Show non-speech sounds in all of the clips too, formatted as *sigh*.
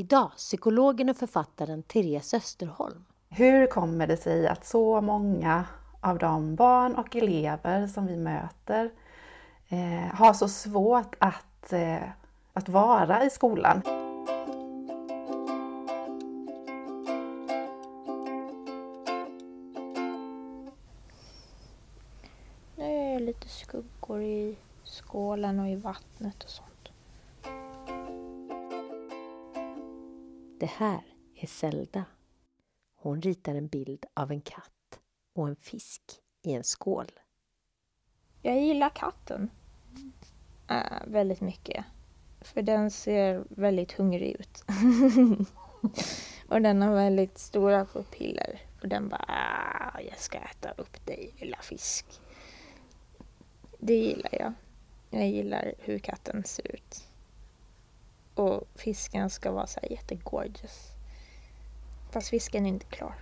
Idag psykologen och författaren Therese Österholm. Hur kommer det sig att så många av de barn och elever som vi möter eh, har så svårt att, eh, att vara i skolan? Nu är det lite skuggor i skålen och i vattnet och sånt. Det här är Zelda. Hon ritar en bild av en katt och en fisk i en skål. Jag gillar katten äh, väldigt mycket. För den ser väldigt hungrig ut. *laughs* och den har väldigt stora pupiller. Och den bara, ah, jag ska äta upp dig lilla fisk. Det gillar jag. Jag gillar hur katten ser ut. Och fisken ska vara så här jättegorgeous. Fast fisken är inte klar.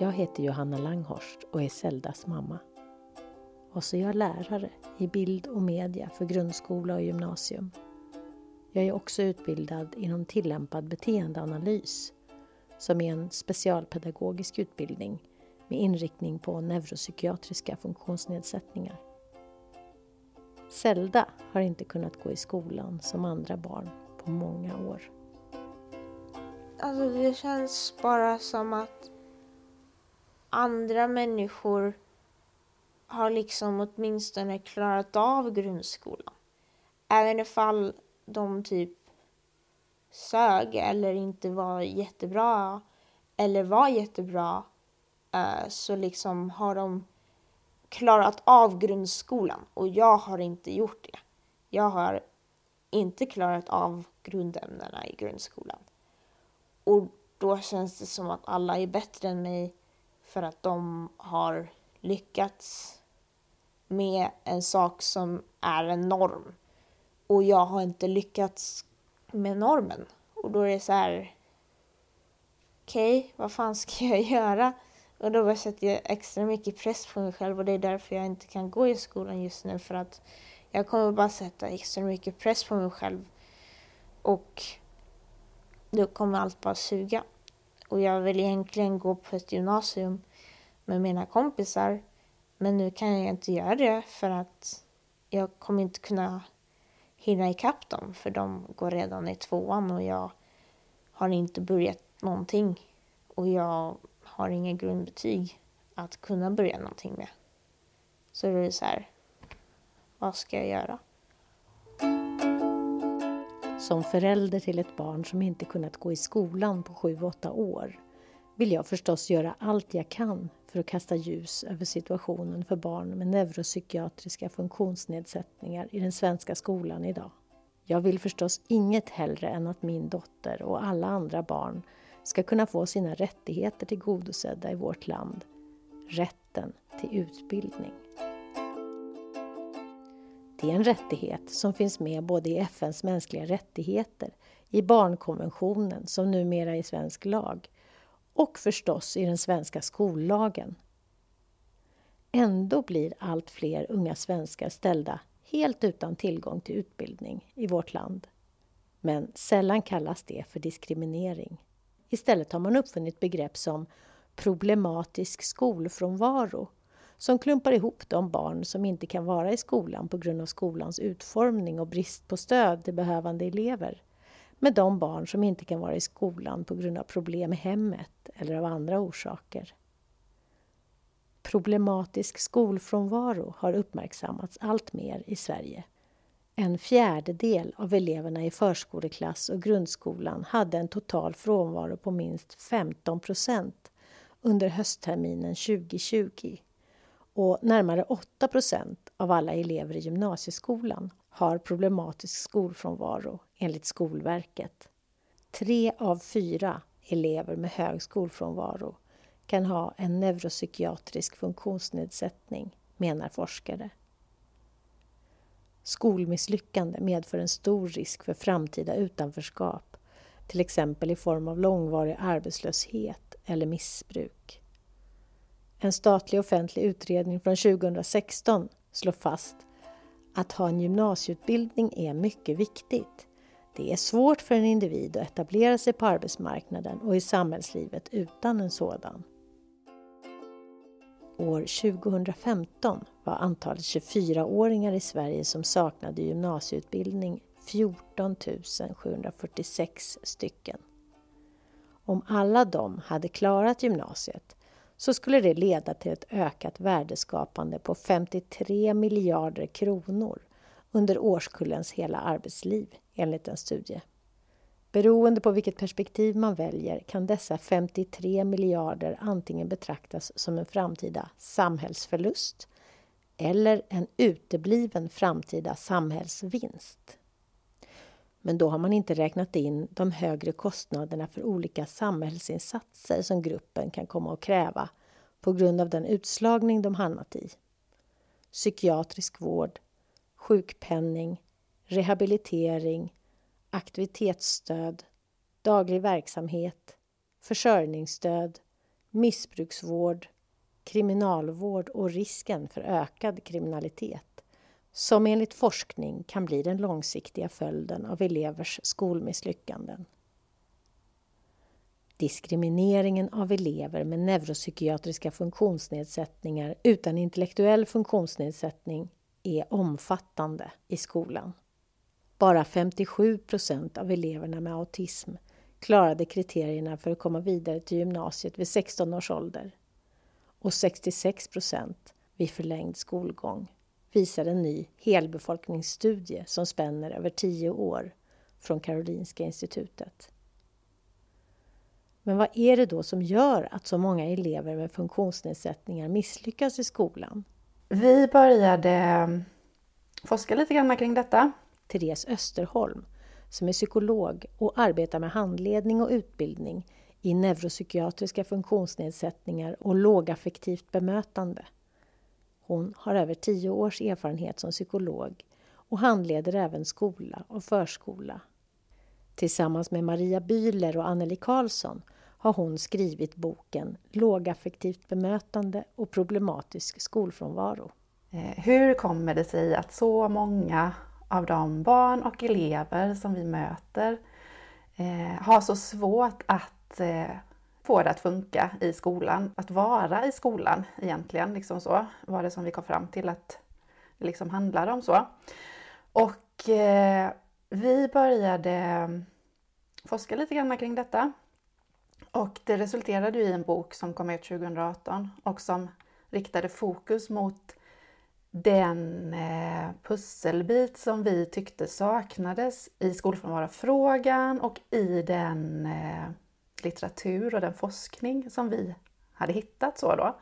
Jag heter Johanna Langhorst och är Zeldas mamma. Och så är jag lärare i bild och media för grundskola och gymnasium. Jag är också utbildad inom tillämpad beteendeanalys som är en specialpedagogisk utbildning med inriktning på neuropsykiatriska funktionsnedsättningar. Zelda har inte kunnat gå i skolan som andra barn på många år. Alltså det känns bara som att andra människor har liksom åtminstone klarat av grundskolan. Även ifall de typ sög eller inte var jättebra eller var jättebra eh, så liksom har de klarat av grundskolan och jag har inte gjort det. Jag har inte klarat av grundämnena i grundskolan. Och då känns det som att alla är bättre än mig för att de har lyckats med en sak som är en norm. Och jag har inte lyckats med normen. Och då är det så här, okej, okay, vad fan ska jag göra? Och då sätter jag extra mycket press på mig själv och det är därför jag inte kan gå i skolan just nu för att jag kommer bara sätta extra mycket press på mig själv och då kommer allt bara suga. Och jag vill egentligen gå på ett gymnasium med mina kompisar men nu kan jag inte göra det för att jag kommer inte kunna hinna ikapp dem för de går redan i tvåan och jag har inte börjat någonting. Och jag har inga grundbetyg att kunna börja någonting med. Så då är det så här, vad ska jag göra? Som förälder till ett barn som inte kunnat gå i skolan på 7-8 år vill jag förstås göra allt jag kan för att kasta ljus över situationen för barn med neuropsykiatriska funktionsnedsättningar i den svenska skolan idag. Jag vill förstås inget hellre än att min dotter och alla andra barn ska kunna få sina rättigheter tillgodosedda i vårt land. Rätten till utbildning. Det är en rättighet som finns med både i FNs mänskliga rättigheter, i barnkonventionen som numera är svensk lag och förstås i den svenska skollagen. Ändå blir allt fler unga svenskar ställda helt utan tillgång till utbildning i vårt land. Men sällan kallas det för diskriminering. Istället har man uppfunnit begrepp som problematisk skolfrånvaro som klumpar ihop de barn som inte kan vara i skolan på grund av skolans utformning och brist på stöd till behövande elever med de barn som inte kan vara i skolan på grund av problem i hemmet eller av andra orsaker. Problematisk skolfrånvaro har uppmärksammats allt mer i Sverige en fjärdedel av eleverna i förskoleklass och grundskolan hade en total frånvaro på minst 15 procent under höstterminen 2020 och närmare 8 procent av alla elever i gymnasieskolan har problematisk skolfrånvaro enligt Skolverket. Tre av fyra elever med hög skolfrånvaro kan ha en neuropsykiatrisk funktionsnedsättning, menar forskare. Skolmisslyckande medför en stor risk för framtida utanförskap, till exempel i form av långvarig arbetslöshet eller missbruk. En statlig offentlig utredning från 2016 slår fast Att ha en gymnasieutbildning är mycket viktigt. Det är svårt för en individ att etablera sig på arbetsmarknaden och i samhällslivet utan en sådan. År 2015 var antalet 24-åringar i Sverige som saknade gymnasieutbildning 14 746 stycken. Om alla de hade klarat gymnasiet så skulle det leda till ett ökat värdeskapande på 53 miljarder kronor under årskullens hela arbetsliv, enligt en studie. Beroende på vilket perspektiv man väljer kan dessa 53 miljarder antingen betraktas som en framtida samhällsförlust eller en utebliven framtida samhällsvinst. Men då har man inte räknat in de högre kostnaderna för olika samhällsinsatser som gruppen kan komma att kräva på grund av den utslagning de hamnat i. Psykiatrisk vård, sjukpenning, rehabilitering, aktivitetsstöd, daglig verksamhet, försörjningsstöd, missbruksvård, kriminalvård och risken för ökad kriminalitet som enligt forskning kan bli den långsiktiga följden av elevers skolmisslyckanden. Diskrimineringen av elever med neuropsykiatriska funktionsnedsättningar utan intellektuell funktionsnedsättning är omfattande i skolan. Bara 57 procent av eleverna med autism klarade kriterierna för att komma vidare till gymnasiet vid 16 års ålder och 66 procent vid förlängd skolgång visar en ny helbefolkningsstudie som spänner över tio år från Karolinska institutet. Men vad är det då som gör att så många elever med funktionsnedsättningar misslyckas i skolan? Vi började eh, forska lite grann kring detta. Therese Österholm, som är psykolog och arbetar med handledning och utbildning i neuropsykiatriska funktionsnedsättningar och lågaffektivt bemötande hon har över tio års erfarenhet som psykolog och handleder även skola och förskola. Tillsammans med Maria Bühler och Anneli Karlsson har hon skrivit boken Lågaffektivt bemötande och problematisk skolfrånvaro. Eh, hur kommer det sig att så många av de barn och elever som vi möter eh, har så svårt att eh, få det att funka i skolan, att vara i skolan egentligen. Liksom så var det som vi kom fram till att det liksom handlade om så. Och eh, vi började mm, forska lite grann kring detta. Och det resulterade i en bok som kom ut 2018 och som riktade fokus mot den eh, pusselbit som vi tyckte saknades i skolfrånvarofrågan och i den eh, litteratur och den forskning som vi hade hittat så då.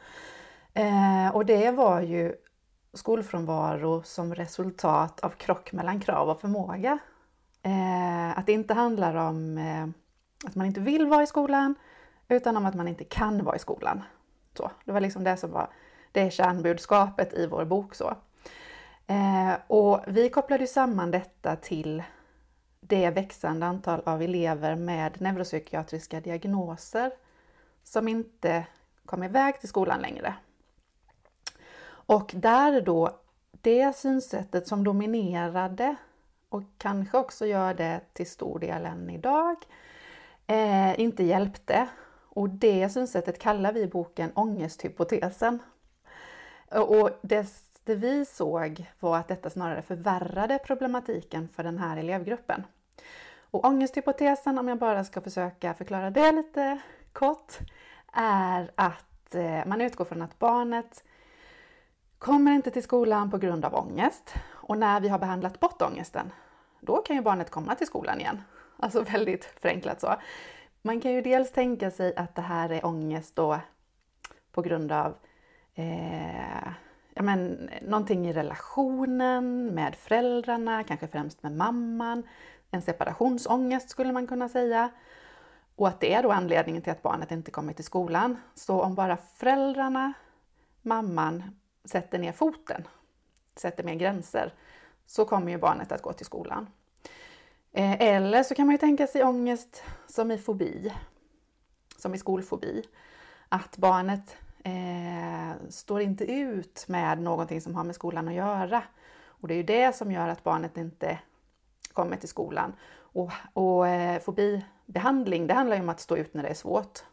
Eh, och det var ju skolfrånvaro som resultat av krock mellan krav och förmåga. Att det inte handlar om att man inte vill vara i skolan utan om att man inte kan vara i skolan. Så, det var liksom det som var det är kärnbudskapet i vår bok. Så. Eh, och vi kopplade samman detta till det växande antal av elever med neuropsykiatriska diagnoser som inte kom iväg till skolan längre. Och där då det synsättet som dominerade och kanske också gör det till stor del än idag, eh, inte hjälpte. Och det synsättet kallar vi i boken ångesthypotesen. Och det, det vi såg var att detta snarare förvärrade problematiken för den här elevgruppen. Och ångesthypotesen, om jag bara ska försöka förklara det lite kort, är att eh, man utgår från att barnet kommer inte till skolan på grund av ångest. Och när vi har behandlat bort ångesten, då kan ju barnet komma till skolan igen. Alltså väldigt förenklat så. Man kan ju dels tänka sig att det här är ångest då på grund av eh, ja men, någonting i relationen med föräldrarna, kanske främst med mamman, en separationsångest skulle man kunna säga. Och att det är då anledningen till att barnet inte kommer till skolan. Så om bara föräldrarna, mamman, sätter ner foten, sätter mer gränser, så kommer ju barnet att gå till skolan. Eh, eller så kan man ju tänka sig ångest som i fobi, som i skolfobi. Att barnet eh, står inte ut med någonting som har med skolan att göra Och det är ju det som gör att barnet inte kommer till skolan. Och, och eh, fobibehandling, det handlar ju om att stå ut när det är svårt.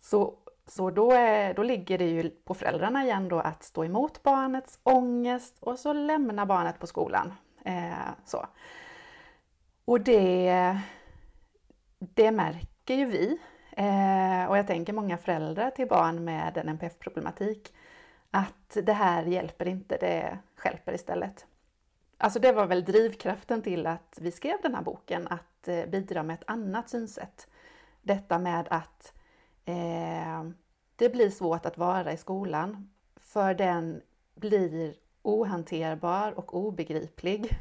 Så, så då, är, då ligger det ju på föräldrarna igen då att stå emot barnets ångest och så lämna barnet på skolan. Eh, så. Och det, det märker ju vi. Eh, och jag tänker många föräldrar till barn med en NPF-problematik att det här hjälper inte, det skälper istället. Alltså det var väl drivkraften till att vi skrev den här boken, att eh, bidra med ett annat synsätt. Detta med att eh, det blir svårt att vara i skolan, för den blir ohanterbar och obegriplig.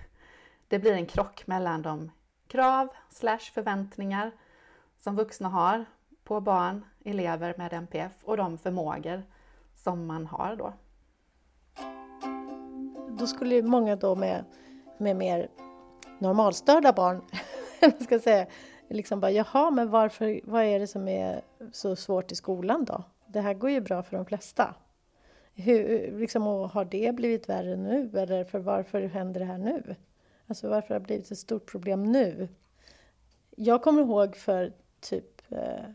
Det blir en krock mellan de krav slash förväntningar som vuxna har på barn, elever med NPF och de förmågor som man har då. Då skulle många då med, med mer normalstörda barn, *laughs* ska säga, liksom bara jaha, men varför, vad är det som är så svårt i skolan då? Det här går ju bra för de flesta. Hur, liksom, har det blivit värre nu eller för varför händer det här nu? Alltså varför har det blivit ett stort problem nu? Jag kommer ihåg för typ eh,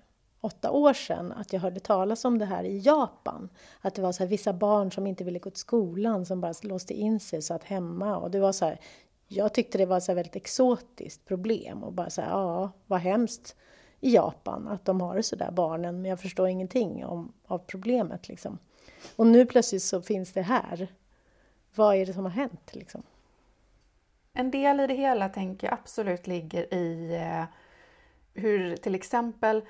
åtta år sedan att jag hörde talas om det här i Japan. Att det var så här, vissa barn som inte ville gå till skolan som bara låste in sig och satt hemma. Och det var så här, jag tyckte det var ett väldigt exotiskt problem och bara så här, ja, vad hemskt i Japan att de har det så där barnen, men jag förstår ingenting om, av problemet liksom. Och nu plötsligt så finns det här. Vad är det som har hänt liksom? En del i det hela tänker jag absolut ligger i eh, hur till exempel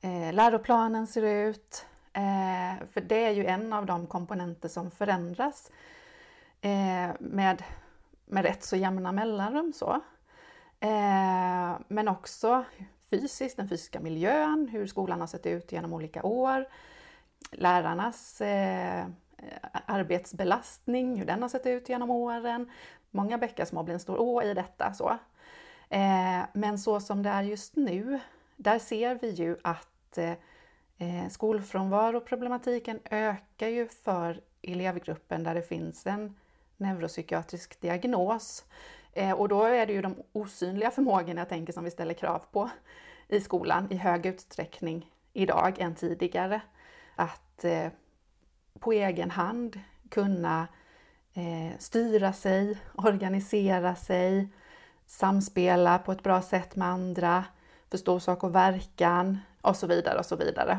eh, läroplanen ser ut. Eh, för det är ju en av de komponenter som förändras eh, med, med rätt så jämna mellanrum. Så. Eh, men också fysiskt, den fysiska miljön, hur skolan har sett ut genom olika år. Lärarnas eh, arbetsbelastning, hur den har sett ut genom åren. Många bäckar små blir en stor å i detta. Så. Eh, men så som det är just nu, där ser vi ju att eh, eh, skolfrånvaroproblematiken ökar ju för elevgruppen där det finns en neuropsykiatrisk diagnos. Eh, och då är det ju de osynliga förmågorna jag tänker som vi ställer krav på i skolan i hög utsträckning idag än tidigare. Att eh, på egen hand kunna eh, styra sig, organisera sig, samspela på ett bra sätt med andra, förstå sak och verkan och så vidare och så vidare.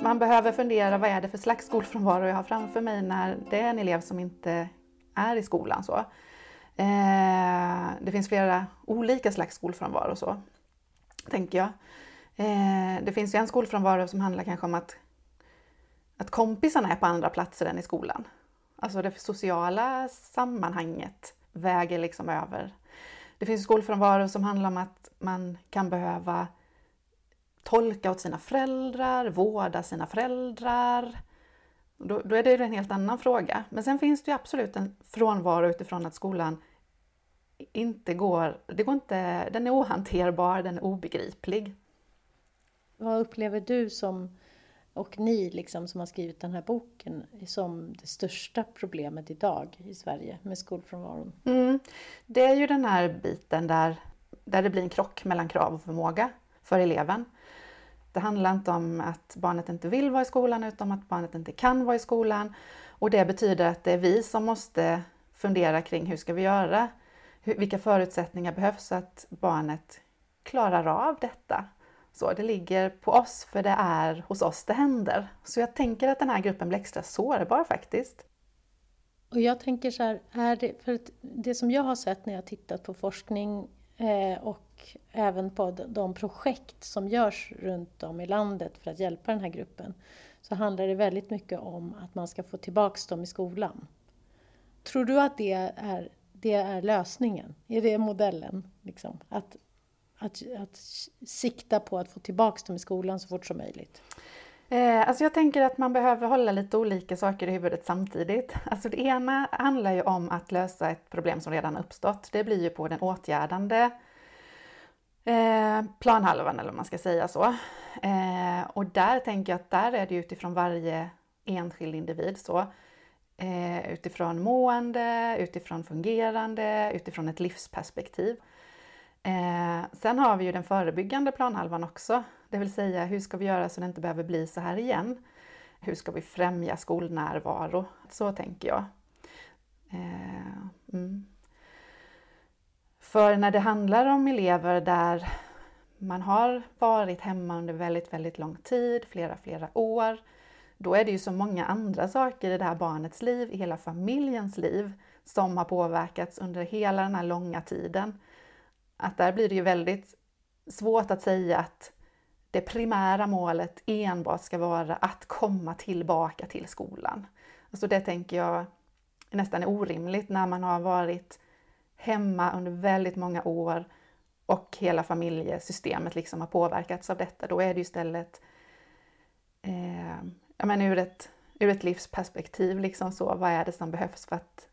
Man behöver fundera vad är det för slags skolfrånvaro jag har framför mig när det är en elev som inte är i skolan. Så. Eh, det finns flera olika slags skolfrånvaro så, tänker jag. Eh, det finns ju en skolfrånvaro som handlar kanske om att, att kompisarna är på andra platser än i skolan. Alltså det sociala sammanhanget väger liksom över. Det finns skolfrånvaro som handlar om att man kan behöva tolka åt sina föräldrar, vårda sina föräldrar. Då, då är det en helt annan fråga. Men sen finns det absolut en frånvaro utifrån att skolan inte går, det går inte, den är ohanterbar, den är obegriplig. Vad upplever du som och ni liksom som har skrivit den här boken som det största problemet idag i Sverige med skolfrånvaron? Mm. Det är ju den här biten där, där det blir en krock mellan krav och förmåga för eleven. Det handlar inte om att barnet inte vill vara i skolan utan om att barnet inte kan vara i skolan. Och det betyder att det är vi som måste fundera kring hur ska vi göra? Vilka förutsättningar behövs så att barnet klarar av detta? Så det ligger på oss för det är hos oss det händer. Så jag tänker att den här gruppen blir extra sårbar faktiskt. Och jag tänker så här, är det, för det som jag har sett när jag tittat på forskning eh, och även på de projekt som görs runt om i landet för att hjälpa den här gruppen så handlar det väldigt mycket om att man ska få tillbaks dem i skolan. Tror du att det är, det är lösningen? Är det modellen? Liksom? Att att, att sikta på att få tillbaka dem i skolan så fort som möjligt? Eh, alltså jag tänker att man behöver hålla lite olika saker i huvudet samtidigt. Alltså det ena handlar ju om att lösa ett problem som redan uppstått. Det blir ju på den åtgärdande eh, planhalvan eller vad man ska säga så. Eh, och där tänker jag att där är det utifrån varje enskild individ så. Eh, utifrån mående, utifrån fungerande, utifrån ett livsperspektiv. Eh, sen har vi ju den förebyggande planhalvan också, det vill säga hur ska vi göra så det inte behöver bli så här igen? Hur ska vi främja skolnärvaro? Så tänker jag. Eh, mm. För när det handlar om elever där man har varit hemma under väldigt, väldigt lång tid, flera, flera år, då är det ju så många andra saker i det här barnets liv, i hela familjens liv, som har påverkats under hela den här långa tiden. Att där blir det ju väldigt svårt att säga att det primära målet enbart ska vara att komma tillbaka till skolan. Alltså det tänker jag nästan är orimligt när man har varit hemma under väldigt många år och hela familjesystemet liksom har påverkats av detta. Då är det istället eh, ja, men ur, ett, ur ett livsperspektiv, liksom så, vad är det som behövs för att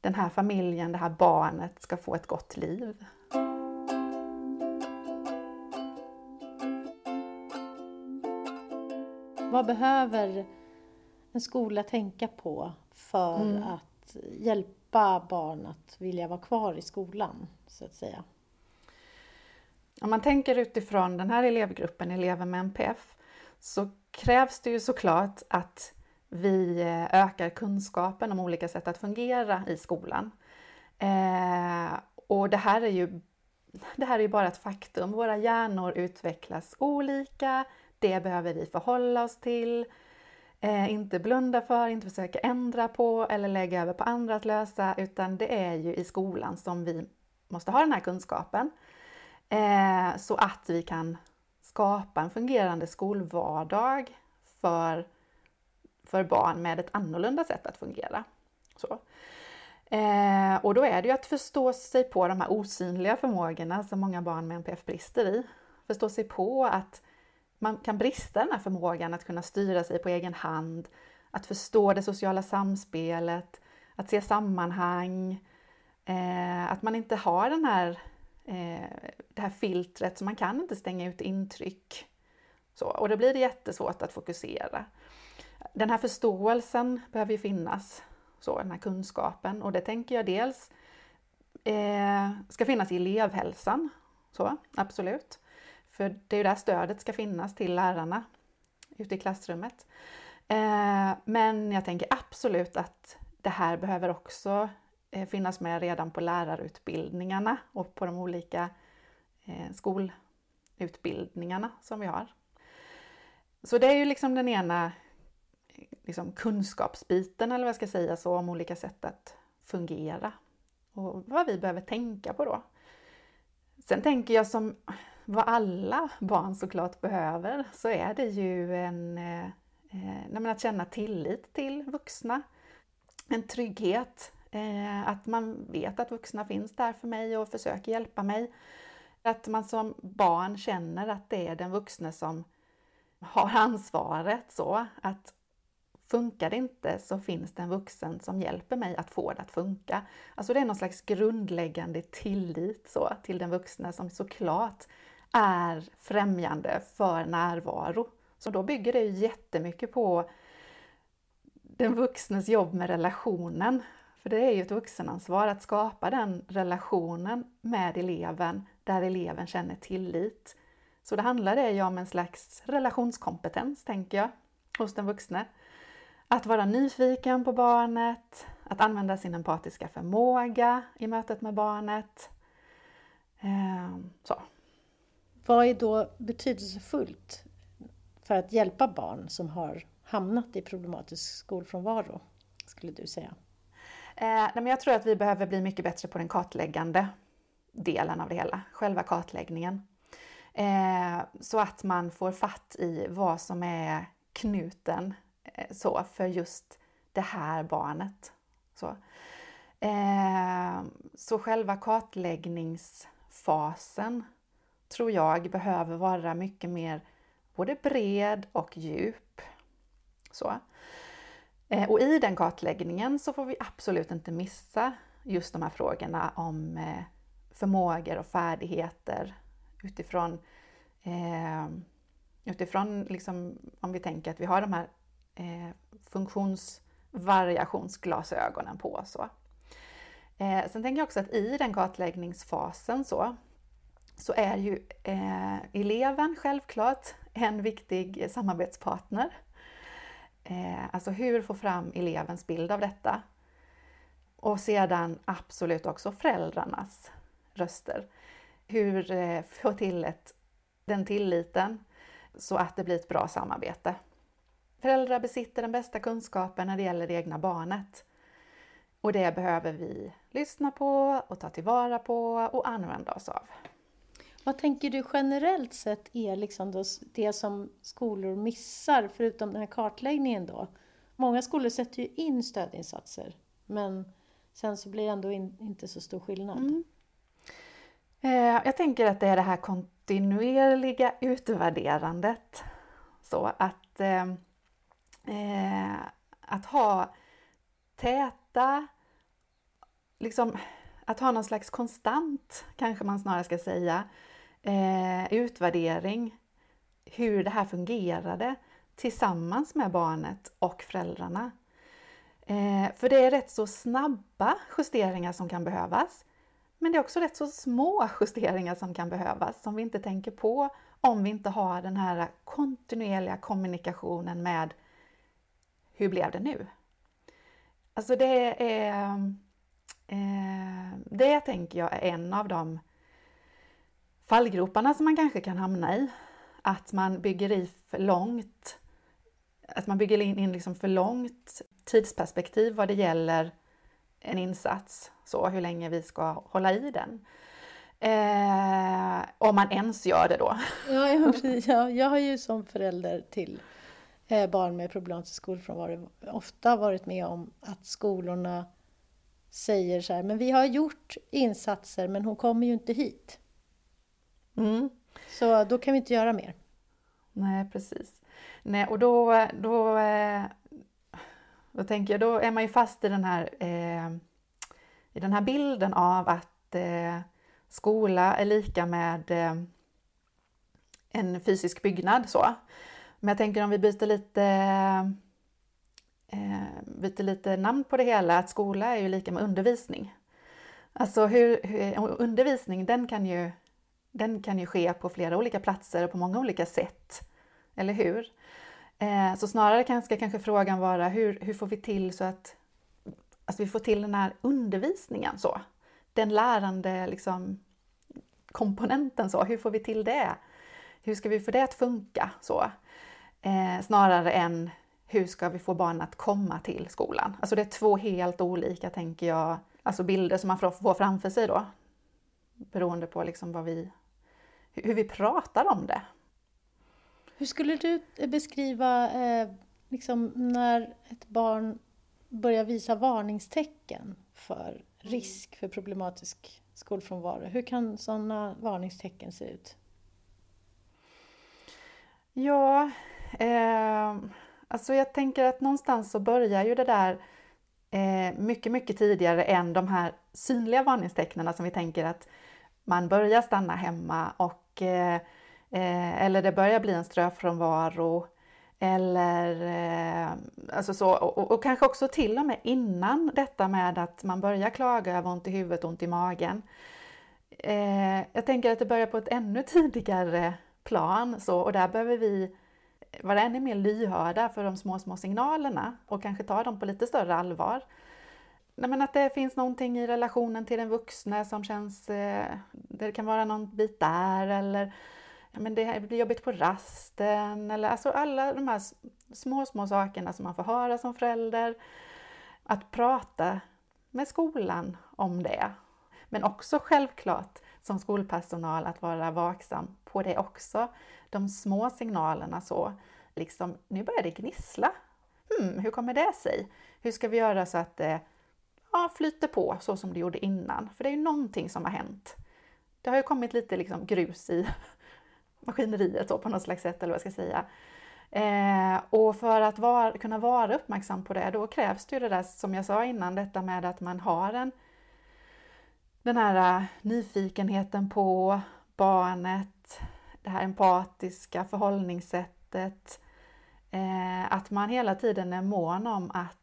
den här familjen, det här barnet ska få ett gott liv? Vad behöver en skola tänka på för mm. att hjälpa barn att vilja vara kvar i skolan, så att säga? Om man tänker utifrån den här elevgruppen, elever med NPF, så krävs det ju såklart att vi eh, ökar kunskapen om olika sätt att fungera i skolan. Eh, och det här är ju det här är ju bara ett faktum. Våra hjärnor utvecklas olika. Det behöver vi förhålla oss till. Eh, inte blunda för, inte försöka ändra på eller lägga över på andra att lösa, utan det är ju i skolan som vi måste ha den här kunskapen. Eh, så att vi kan skapa en fungerande skolvardag för, för barn med ett annorlunda sätt att fungera. Så. Eh, och då är det ju att förstå sig på de här osynliga förmågorna som många barn med NPF brister i. Förstå sig på att man kan brista den här förmågan att kunna styra sig på egen hand, att förstå det sociala samspelet, att se sammanhang, eh, att man inte har den här, eh, det här filtret så man kan inte stänga ut intryck. Så, och då blir det jättesvårt att fokusera. Den här förståelsen behöver ju finnas, så, den här kunskapen och det tänker jag dels eh, ska finnas i elevhälsan, så absolut. För det är ju där stödet ska finnas till lärarna ute i klassrummet. Eh, men jag tänker absolut att det här behöver också eh, finnas med redan på lärarutbildningarna och på de olika eh, skolutbildningarna som vi har. Så det är ju liksom den ena liksom kunskapsbiten, eller vad jag ska säga, så om olika sätt att fungera och vad vi behöver tänka på då. Sen tänker jag som vad alla barn såklart behöver så är det ju en, eh, eh att känna tillit till vuxna. En trygghet, eh, att man vet att vuxna finns där för mig och försöker hjälpa mig. Att man som barn känner att det är den vuxne som har ansvaret så att Funkar det inte så finns det en vuxen som hjälper mig att få det att funka. Alltså det är någon slags grundläggande tillit så, till den vuxna som såklart är främjande för närvaro. Så då bygger det jättemycket på den vuxnes jobb med relationen. För det är ju ett vuxenansvar att skapa den relationen med eleven där eleven känner tillit. Så det handlar det ju om en slags relationskompetens, tänker jag, hos den vuxne. Att vara nyfiken på barnet, att använda sin empatiska förmåga i mötet med barnet. Ehm, så. Vad är då betydelsefullt för att hjälpa barn som har hamnat i problematisk skolfrånvaro, skulle du säga? Eh, jag tror att vi behöver bli mycket bättre på den kartläggande delen av det hela, själva kartläggningen. Eh, så att man får fatt i vad som är knuten eh, så, för just det här barnet. Så, eh, så själva kartläggningsfasen tror jag behöver vara mycket mer både bred och djup. Så. Eh, och i den kartläggningen så får vi absolut inte missa just de här frågorna om eh, förmågor och färdigheter utifrån, eh, utifrån liksom, om vi tänker att vi har de här funktionsvariationsglasögonen på. Så. Sen tänker jag också att i den kartläggningsfasen så, så är ju eh, eleven självklart en viktig samarbetspartner. Eh, alltså hur få fram elevens bild av detta. Och sedan absolut också föräldrarnas röster. Hur eh, få till ett, den tilliten så att det blir ett bra samarbete. Föräldrar besitter den bästa kunskapen när det gäller det egna barnet. Och det behöver vi lyssna på och ta tillvara på och använda oss av. Vad tänker du generellt sett är liksom det som skolor missar, förutom den här kartläggningen då? Många skolor sätter ju in stödinsatser, men sen så blir det ändå in, inte så stor skillnad. Mm. Eh, jag tänker att det är det här kontinuerliga utvärderandet. Så att, eh, eh, att ha täta, liksom att ha någon slags konstant, kanske man snarare ska säga, eh, utvärdering hur det här fungerade tillsammans med barnet och föräldrarna. Eh, för det är rätt så snabba justeringar som kan behövas. Men det är också rätt så små justeringar som kan behövas som vi inte tänker på om vi inte har den här kontinuerliga kommunikationen med hur blev det nu? Alltså det är eh, det tänker jag är en av de fallgroparna som man kanske kan hamna i. Att man bygger i för långt, att man bygger in, in liksom för långt tidsperspektiv vad det gäller en insats, så hur länge vi ska hålla i den. Eh, om man ens gör det då. Ja, ja, ja, jag har ju som förälder till eh, barn med problematisk skolfrånvaro ofta varit med om att skolorna säger så här, men vi har gjort insatser men hon kommer ju inte hit. Mm. Så då kan vi inte göra mer. Nej, precis. Nej, och då, då, eh, då tänker jag, då är man ju fast i den här, eh, i den här bilden av att eh, skola är lika med eh, en fysisk byggnad. Så. Men jag tänker om vi byter lite, eh, byter lite namn på det hela, att skola är ju lika med undervisning. Alltså hur, hur undervisning den kan ju den kan ju ske på flera olika platser och på många olika sätt. Eller hur? Eh, så snarare kan, ska kanske frågan vara hur, hur får vi till så att alltså vi får till den här undervisningen så? Den lärande liksom, komponenten så, hur får vi till det? Hur ska vi få det att funka så? Eh, snarare än hur ska vi få barnen att komma till skolan? Alltså det är två helt olika, tänker jag, alltså bilder som man får framför sig då. Beroende på liksom vad vi hur vi pratar om det. Hur skulle du beskriva eh, liksom när ett barn börjar visa varningstecken för risk för problematisk skolfrånvaro? Hur kan sådana varningstecken se ut? Ja, eh, alltså jag tänker att någonstans så börjar ju det där eh, mycket, mycket tidigare än de här synliga varningstecknen som vi tänker att man börjar stanna hemma och eh, eh, eller det börjar bli en ströfrånvaro eller eh, alltså så, och, och, kanske också till och med innan detta med att man börjar klaga över ont i huvudet, ont i magen. Eh, jag tänker att det börjar på ett ännu *laughs* tidigare plan så, och där behöver vi vara ännu mer lyhörda för de små, små signalerna och kanske ta dem på lite större allvar. Nej, men att det finns någonting i relationen till den vuxne som känns... Eh, det kan vara någon bit där eller ja, men det blir jobbigt på rasten. Eller alltså alla de här små, små sakerna som man får höra som förälder. Att prata med skolan om det. Men också självklart som skolpersonal att vara vaksam på det också. De små signalerna så, liksom nu börjar det gnissla. Hmm, hur kommer det sig? Hur ska vi göra så att det ja, flyter på så som det gjorde innan. För det är ju någonting som har hänt. Det har ju kommit lite liksom grus i *laughs* maskineriet då, på något slags sätt, eller vad jag ska säga. Eh, och för att var, kunna vara uppmärksam på det, då krävs det ju det där som jag sa innan, detta med att man har en den här eh, nyfikenheten på barnet, det här empatiska förhållningssättet, eh, att man hela tiden är mån om att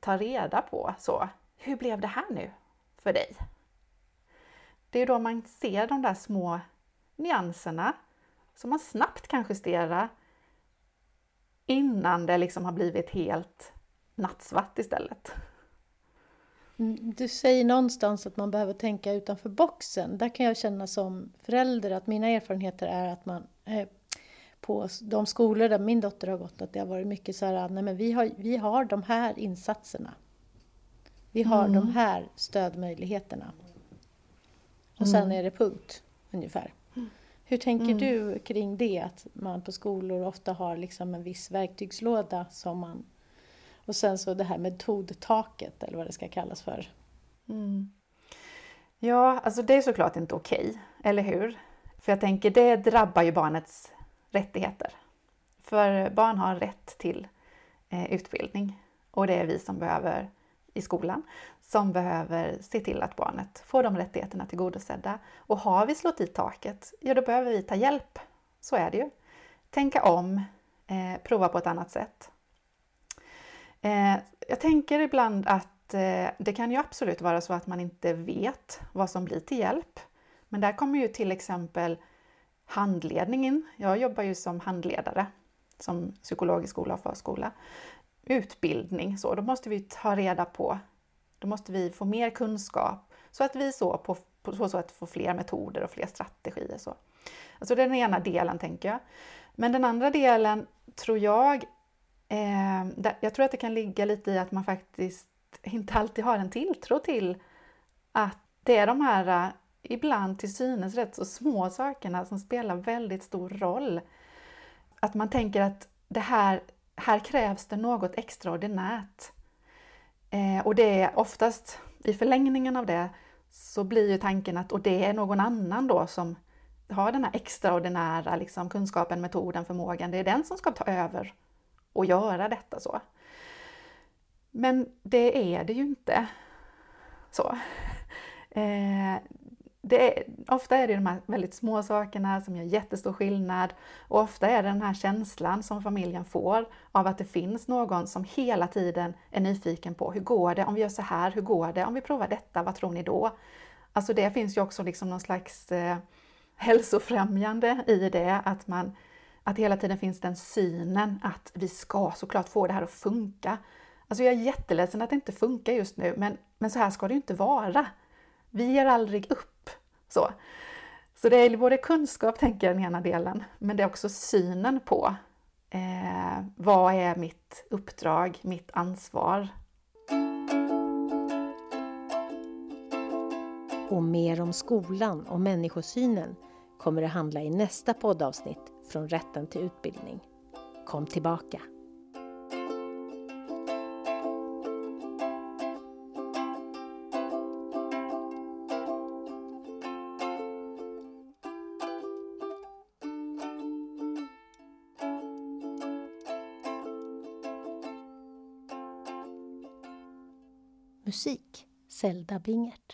ta reda på så, hur blev det här nu för dig? Det är då man ser de där små nyanserna som man snabbt kan justera innan det liksom har blivit helt nattsvart istället. Mm, du säger någonstans att man behöver tänka utanför boxen. Där kan jag känna som förälder att mina erfarenheter är att man eh, på de skolor där min dotter har gått, att det har varit mycket så här, nej men vi har, vi har de här insatserna. Vi har mm. de här stödmöjligheterna. Och sen mm. är det punkt, ungefär. Hur tänker mm. du kring det, att man på skolor ofta har liksom en viss verktygslåda som man... Och sen så det här metodtaket, eller vad det ska kallas för. Mm. Ja, alltså det är såklart inte okej, okay, eller hur? För jag tänker, det drabbar ju barnets rättigheter. För barn har rätt till eh, utbildning och det är vi som behöver i skolan som behöver se till att barnet får de rättigheterna tillgodosedda. Och har vi slått i taket, ja då behöver vi ta hjälp. Så är det ju. Tänka om, eh, prova på ett annat sätt. Eh, jag tänker ibland att eh, det kan ju absolut vara så att man inte vet vad som blir till hjälp. Men där kommer ju till exempel handledningen. Jag jobbar ju som handledare, som psykolog i skola och förskola utbildning. Så då måste vi ta reda på, då måste vi få mer kunskap så att vi så på, på så att får fler metoder och fler strategier. Så. Alltså det är den ena delen tänker jag. Men den andra delen tror jag, eh, jag tror att det kan ligga lite i att man faktiskt inte alltid har en tilltro till att det är de här ibland till synes rätt så små sakerna som spelar väldigt stor roll. Att man tänker att det här här krävs det något extraordinärt. Eh, och det är oftast i förlängningen av det så blir ju tanken att och det är någon annan då som har den här extraordinära liksom, kunskapen, metoden, förmågan. Det är den som ska ta över och göra detta så. Men det är det ju inte så. Eh, är, ofta är det de här väldigt små sakerna som gör jättestor skillnad och ofta är det den här känslan som familjen får av att det finns någon som hela tiden är nyfiken på hur går det om vi gör så här, hur går det om vi provar detta, vad tror ni då? Alltså det finns ju också liksom någon slags eh, hälsofrämjande i det, att man att hela tiden finns den synen att vi ska såklart få det här att funka. Alltså jag är jätteledsen att det inte funkar just nu, men, men så här ska det ju inte vara. Vi ger aldrig upp. Så. Så det är både kunskap, tänker jag, den ena delen, men det är också synen på eh, vad är mitt uppdrag, mitt ansvar. Och mer om skolan och människosynen kommer det handla i nästa poddavsnitt från Rätten till utbildning. Kom tillbaka! Zelda Bingert.